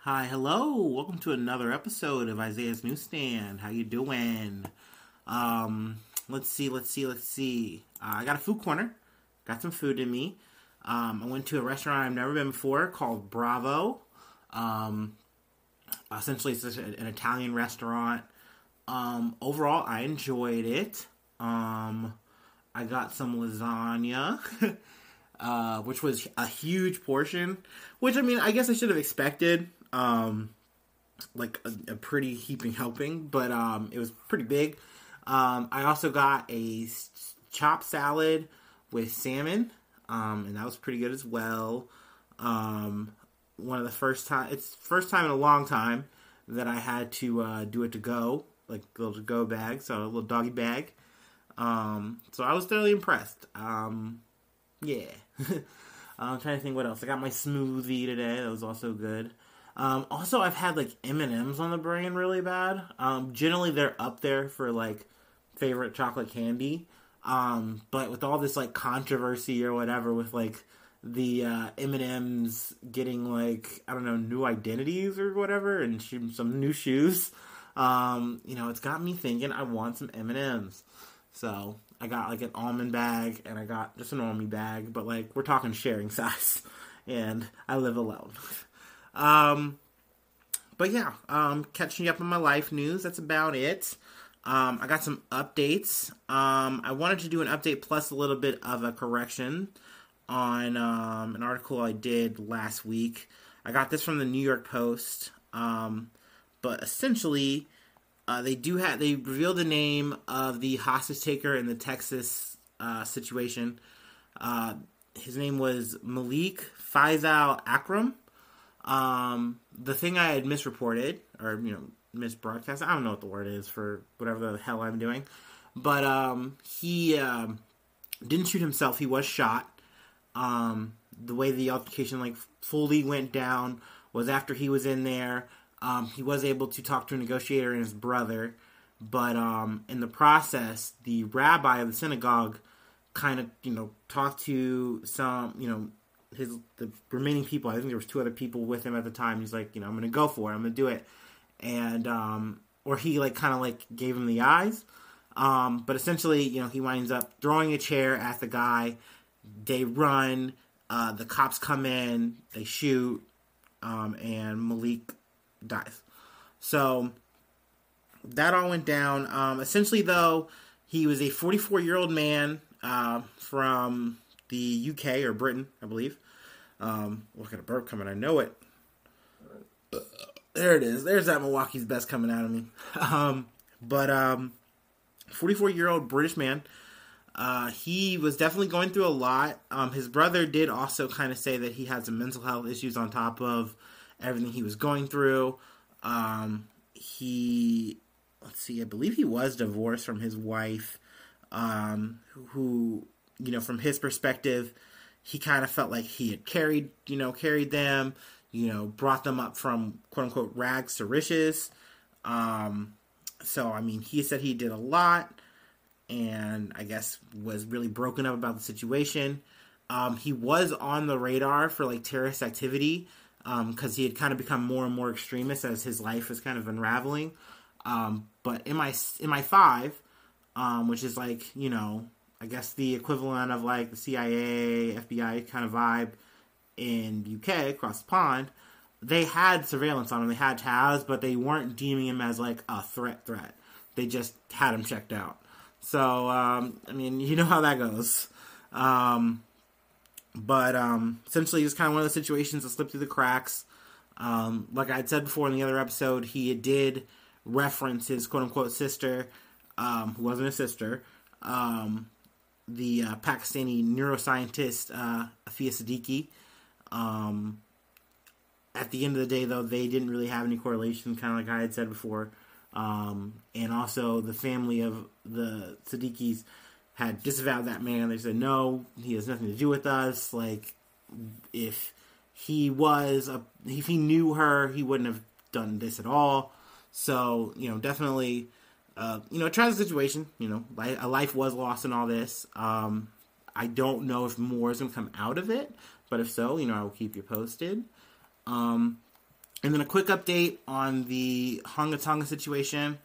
Hi, hello. Welcome to another episode of Isaiah's Newsstand. How you doing? Um, let's see, let's see, let's see. Uh, I got a food corner. Got some food in me. Um, I went to a restaurant I've never been before called Bravo. Um, essentially, it's an Italian restaurant. Um, overall, I enjoyed it. Um, I got some lasagna, uh, which was a huge portion. Which I mean, I guess I should have expected. Um, like a, a, pretty heaping helping, but um, it was pretty big. Um, I also got a chopped salad with salmon, um, and that was pretty good as well. Um, one of the first time, it's first time in a long time that I had to uh, do it to go, like little to go bag, so a little doggy bag. Um, so I was thoroughly impressed. Um, yeah. I'm trying to think what else. I got my smoothie today. That was also good. Um, also, I've had like M and M's on the brain really bad. Um, generally, they're up there for like favorite chocolate candy. Um, but with all this like controversy or whatever, with like the uh, M and M's getting like I don't know new identities or whatever, and some new shoes, um, you know, it's got me thinking I want some M and M's. So I got like an almond bag, and I got just an almond bag, but like we're talking sharing size, and I live alone. Um, but yeah, um, catching you up on my life news. That's about it. Um, I got some updates. Um, I wanted to do an update plus a little bit of a correction on um, an article I did last week. I got this from the New York Post, um, but essentially, uh, they do have they revealed the name of the hostage taker in the Texas uh, situation. Uh, his name was Malik Faisal Akram. Um, the thing I had misreported, or you know, misbroadcast. I don't know what the word is for whatever the hell I'm doing, but um, he um, didn't shoot himself. He was shot. Um, the way the altercation like fully went down was after he was in there. Um, he was able to talk to a negotiator and his brother, but um, in the process, the rabbi of the synagogue kind of you know talked to some you know his the remaining people. I think there was two other people with him at the time. He's like, you know, I'm gonna go for it. I'm gonna do it, and um, or he like kind of like gave him the eyes. Um, but essentially, you know, he winds up throwing a chair at the guy. They run. Uh, the cops come in. They shoot, um, and Malik dies. So that all went down. Um, essentially, though, he was a 44 year old man uh, from the UK or Britain, I believe. Um, look at a burp coming. I know it. There it is. There's that Milwaukee's best coming out of me. Um, but um, 44 year old British man. Uh, he was definitely going through a lot. Um, his brother did also kind of say that he had some mental health issues on top of everything he was going through. Um, he, let's see, I believe he was divorced from his wife, um, who you know, from his perspective, he kind of felt like he had carried, you know, carried them, you know, brought them up from quote unquote rags to riches. Um, so, I mean, he said he did a lot and I guess was really broken up about the situation. Um, he was on the radar for like terrorist activity because um, he had kind of become more and more extremist as his life was kind of unraveling. Um, but MI MI5, um, which is like you know I guess the equivalent of like the CIA, FBI kind of vibe in UK across the pond. They had surveillance on him. They had tabs, but they weren't deeming him as like a threat. Threat. They just had him checked out. So um, I mean, you know how that goes. Um, but um, essentially, it's kind of one of the situations that slipped through the cracks. Um, like I had said before in the other episode, he did reference his quote unquote sister, um, who wasn't a sister, um, the uh, Pakistani neuroscientist uh, Aafia Siddiqui. Um, at the end of the day, though, they didn't really have any correlation, kind of like I had said before. Um, and also, the family of the Siddiquis had disavowed that man. They said, no, he has nothing to do with us. Like, if he was, a, if he knew her, he wouldn't have done this at all. So, you know, definitely uh, you know, a tragic situation. You know, a life was lost in all this. Um, I don't know if more is going to come out of it, but if so, you know, I will keep you posted. Um, and then a quick update on the Hunga Tonga situation.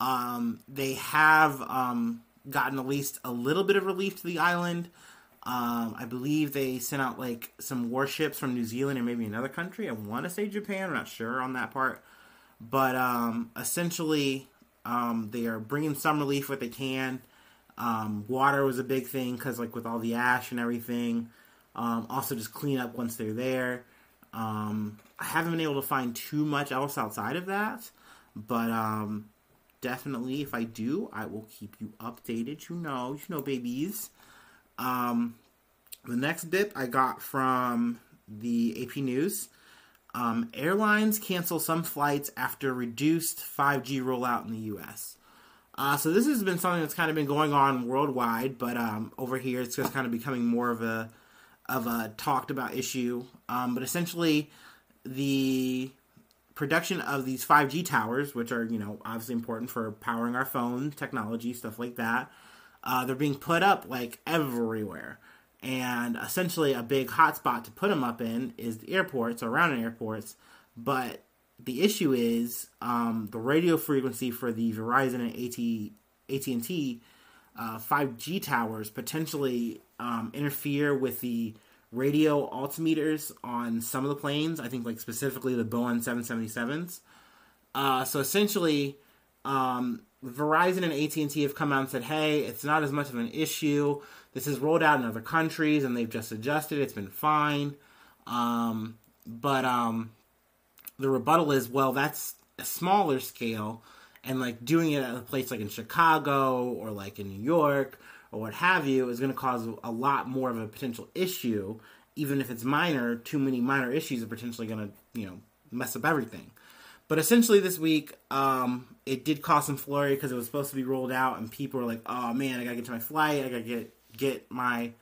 Um, they have um, gotten at least a little bit of relief to the island. Um, I believe they sent out like some warships from New Zealand and maybe another country. I want to say Japan. I'm not sure on that part, but um, essentially um, they are bringing some relief what they can. Um, water was a big thing because like with all the ash and everything. Um, also, just clean up once they're there. Um, I haven't been able to find too much else outside of that, but definitely if I do, I will keep you updated. You know, you know, babies. Um, the next bit I got from the AP News. Um, airlines cancel some flights after reduced 5G rollout in the U.S. Uh, so this has been something that's kind of been going on worldwide, but um, over here it's just kind of becoming more of a of a talked about issue. Um, but essentially, the production of these 5G towers, which are you know obviously important for powering our phone technology, stuff like that, uh, they're being put up like everywhere. And essentially, a big hotspot to put them up in is the airports, around airports. But the issue is um, the radio frequency for the Verizon and AT and T uh, 5G towers potentially um, interfere with the radio altimeters on some of the planes. I think like specifically the Boeing 777s. Uh, so essentially, um, Verizon and AT and T have come out and said, "Hey, it's not as much of an issue. This is rolled out in other countries, and they've just adjusted. It's been fine." Um, but um, the rebuttal is, "Well, that's a smaller scale, and like doing it at a place like in Chicago or like in New York or what have you is going to cause a lot more of a potential issue. Even if it's minor, too many minor issues are potentially going to, you know, mess up everything." But essentially, this week, um, it did cause some flurry because it was supposed to be rolled out, and people were like, "Oh man, I gotta get to my flight. I gotta get get my,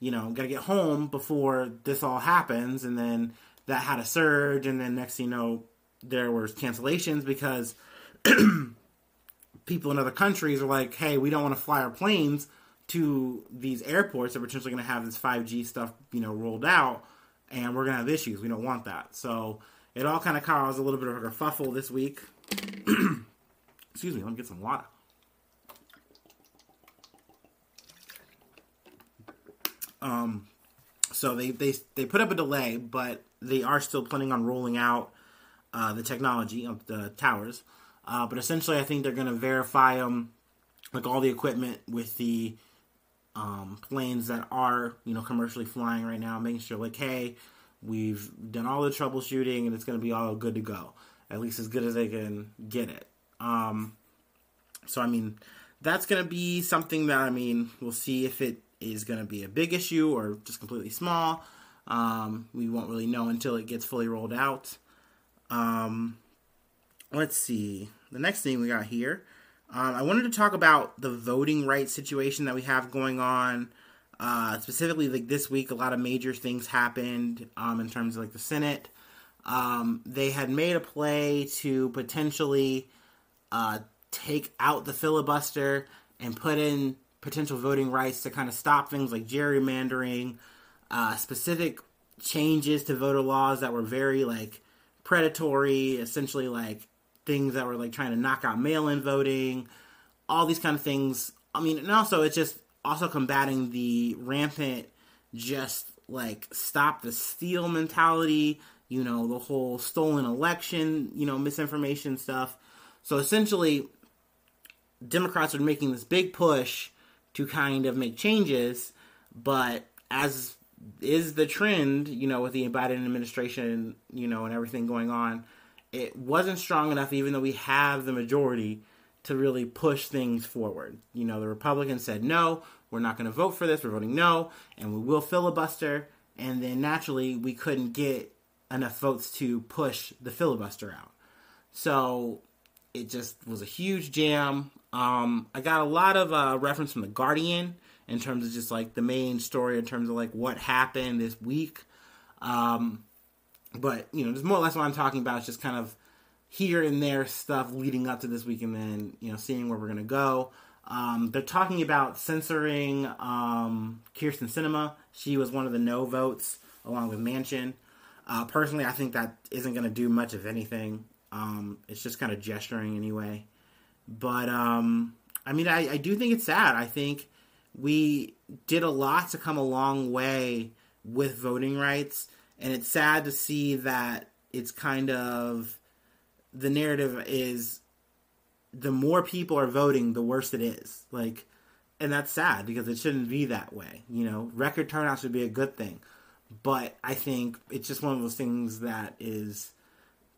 you know, gotta get home before this all happens." And then that had a surge, and then next thing you know, there was cancellations because people in other countries are like, "Hey, we don't want to fly our planes to these airports that we're potentially going to have this 5G stuff, you know, rolled out, and we're going to have issues. We don't want that." So it all kind of caused a little bit of a kerfuffle this week. Excuse me, let me get some water. Um, so they, they they put up a delay, but they are still planning on rolling out uh, the technology of the towers. Uh, but essentially, I think they're going to verify them, like all the equipment with the um, planes that are you know commercially flying right now, making sure like, hey, We've done all the troubleshooting, and it's going to be all good to go. At least as good as they can get it. Um, so I mean, that's going to be something that I mean, we'll see if it is going to be a big issue or just completely small. Um, we won't really know until it gets fully rolled out. Um, let's see. The next thing we got here, um, I wanted to talk about the voting rights situation that we have going on uh, specifically, like this week, a lot of major things happened um, in terms of like the Senate. Um, they had made a play to potentially uh, take out the filibuster and put in potential voting rights to kind of stop things like gerrymandering, uh, specific changes to voter laws that were very like predatory, essentially like things that were like trying to knock out mail-in voting, all these kind of things. I mean, and also it's just also combating the rampant just like stop the steal mentality, you know, the whole stolen election, you know, misinformation stuff. So essentially, Democrats are making this big push to kind of make changes, but as is the trend, you know, with the Biden administration, you know, and everything going on, it wasn't strong enough, even though we have the majority, to really push things forward. You know, the Republicans said no, we're not going to vote for this, we're voting no, and we will filibuster. And then naturally, we couldn't get enough votes to push the filibuster out. So it just was a huge jam. Um, I got a lot of uh, reference from The Guardian in terms of just like the main story in terms of like what happened this week. Um, but, you know, just more or less what I'm talking about is just kind of here and there stuff leading up to this week and then, you know, seeing where we're to go. Um, they're talking about censoring um, Kyrsten Sinema. She was one of the no votes, along with Manchin. Uh, personally, I think that isn't going to do much of anything. Um, it's just kind of gesturing anyway. But um, I mean, I, I do think it's sad. I think we did a lot to come a long way with voting rights, and it's sad to see that it's kind of the narrative is the more people are voting, the worse it is. Like, and that's sad because it shouldn't be that way. You know, record turnout should be a good thing, but I think it's just one of those things that is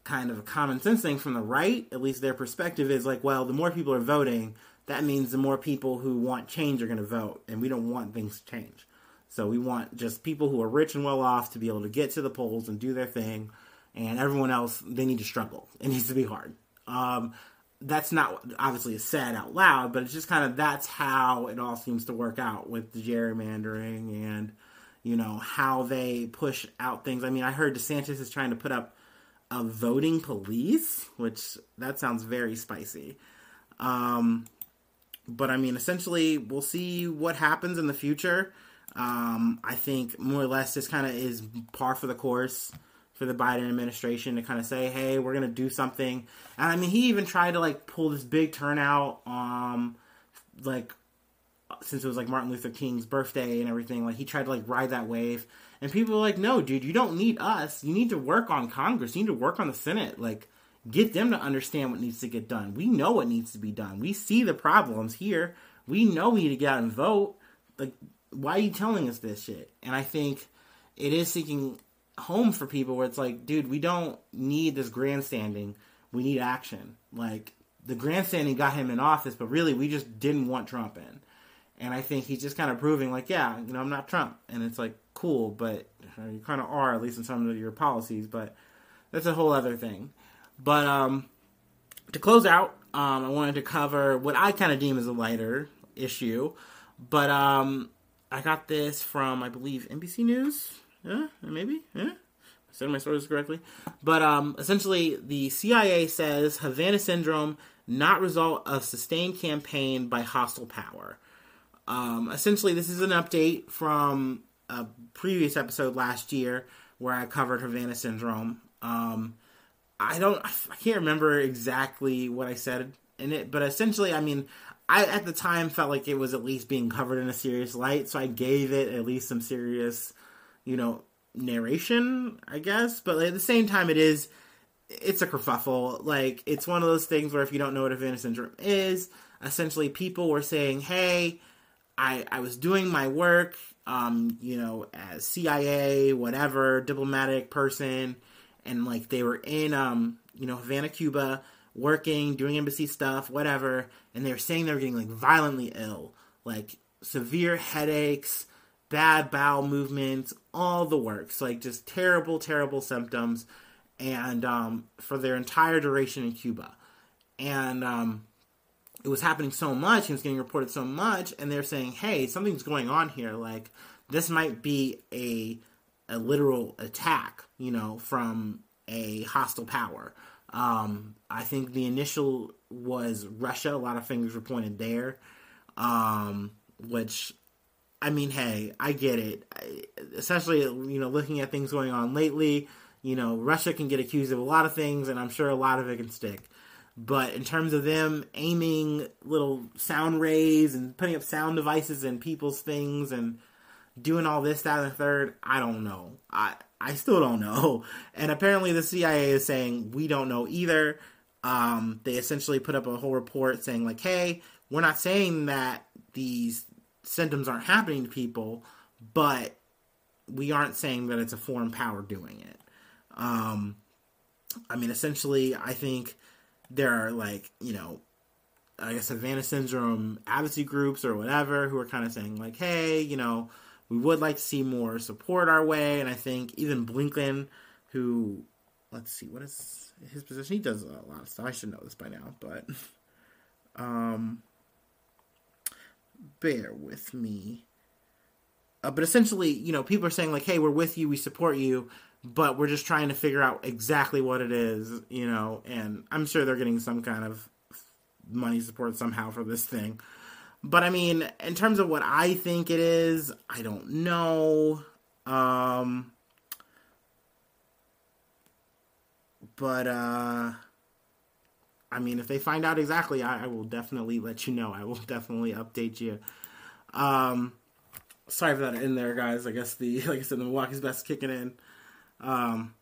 kind of a common sense thing from the right. At least their perspective is like, well, the more people are voting, that means the more people who want change are going to vote, and we don't want things to change. So we want just people who are rich and well off to be able to get to the polls and do their thing, and everyone else they need to struggle. It needs to be hard. Um, that's not obviously said out loud, but it's just kind of that's how it all seems to work out with the gerrymandering and you know how they push out things. I mean, I heard DeSantis is trying to put up a voting police, which that sounds very spicy. Um, but I mean, essentially, we'll see what happens in the future. Um, I think more or less this kind of is par for the course for the Biden administration to kind of say, "Hey, we're gonna do something." And I mean, he even tried to like pull this big turnout, um, like since it was like Martin Luther King's birthday and everything. Like he tried to like ride that wave, and people were like, "No, dude, you don't need us. You need to work on Congress. You need to work on the Senate. Like get them to understand what needs to get done. We know what needs to be done. We see the problems here. We know we need to get out and vote. Like, why are you telling us this shit? And I think it is seeking home for people where it's like, dude, we don't need this grandstanding. We need action. Like, the grandstanding got him in office, but really, we just didn't want Trump in. And I think he's just kind of proving, like, yeah, you know, I'm not Trump. And it's like, cool, but you kind of are, at least in some of your policies. But that's a whole other thing. But um, to close out, um, I wanted to cover what I kind of deem as a lighter issue. But um, I got this from, I believe, NBC News. Yeah, maybe. Yeah. Said my sources correctly. But um, essentially, the CIA says Havana syndrome not result of sustained campaign by hostile power. Um, essentially, this is an update from a previous episode last year where I covered Havana syndrome. Um, I don't, I can't remember exactly what I said in it, but essentially, I mean, I at the time felt like it was at least being covered in a serious light, so I gave it at least some serious, you know, narration, I guess. But at the same time, it is, it's a kerfuffle. Like it's one of those things where if you don't know what Havana syndrome is, essentially people were saying, "Hey, I I was doing my work, um, you know, as CIA, whatever, diplomatic person." and like they were in um you know Havana, Cuba, working, doing embassy stuff, whatever, and they were saying they were getting like violently ill, like severe headaches, bad bowel movements, all the works, like just terrible, terrible symptoms, and um, for their entire duration in Cuba, and um, it was happening so much, it was getting reported so much, and they're saying, hey, something's going on here, like this might be a a literal attack, you know, from a hostile power. Um, I think the initial was Russia. A lot of fingers were pointed there, um, which, I mean, hey, I get it. I, especially, you know, looking at things going on lately, you know, Russia can get accused of a lot of things, and I'm sure a lot of it can stick. But in terms of them aiming little sound rays and putting up sound devices in people's things and doing all this, that, and the third, I don't know. I I still don't know. And apparently, the CIA is saying we don't know either. Um, they essentially put up a whole report saying like, "Hey, we're not saying that these symptoms aren't happening to people, but we aren't saying that it's a foreign power doing it." Um, I mean, essentially, I think there are like you know I guess Havana syndrome advocacy groups or whatever who are kind of saying like, hey, you know, we would like to see more support our way. And I think even Blinken, who, let's see, what is his position? He does a lot of stuff. I should know this by now, but um, bear with me. Uh, but essentially, you know, people are saying like, "Hey, we're with you, we support you," but we're just trying to figure out exactly what it is, you know. And I'm sure they're getting some kind of money support somehow for this thing. But I mean, in terms of what I think it is, I don't know. Um, but uh, I mean, if they find out exactly, I, I, will definitely let you know. I will definitely update you. Um, sorry for that in there, guys. I guess the like I said, the Milwaukee's best kicking in. Um,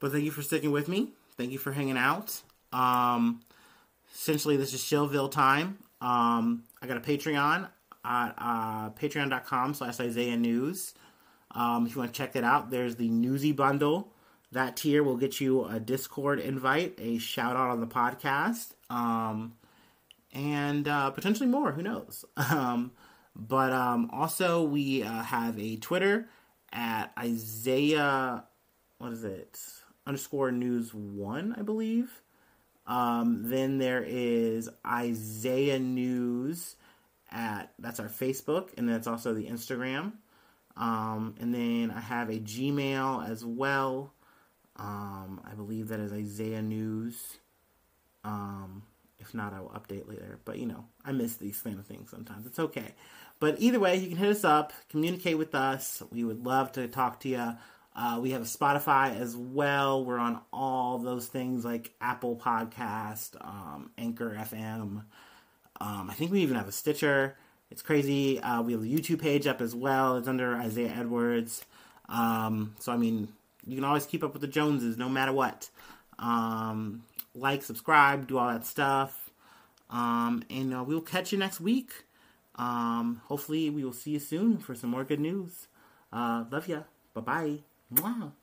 But thank you for sticking with me. Thank you for hanging out. Um, essentially, this is Chillville time. Um, I got a Patreon at uh, patreon.com slash Isaiah News. Um, if you want to check that out, there's the Newsy Bundle. That tier will get you a Discord invite, a shout out on the podcast, um, and uh, potentially more. Who knows? Um, but um, also, we uh, have a Twitter at Isaiah. What is it? Underscore news one, I believe. Um, then there is Isaiah News at that's our Facebook, and that's also the Instagram. Um, and then I have a Gmail as well. Um, I believe that is Isaiah News. Um, if not, I will update later. But you know, I miss these kind of things sometimes. It's okay. But either way, you can hit us up, communicate with us. We would love to talk to you. Uh, we have a Spotify as well. We're on all those things like Apple Podcast, um, Anchor FM. Um, I think we even have a Stitcher. It's crazy. Uh, we have a YouTube page up as well. It's under Isaiah Edwards. Um, so I mean, you can always keep up with the Joneses no matter what. Um, like, subscribe, do all that stuff. Um, and uh, we'll catch you next week. Um, hopefully, we will see you soon for some more good news. Uh, love ya. Bye bye. ¡Mua!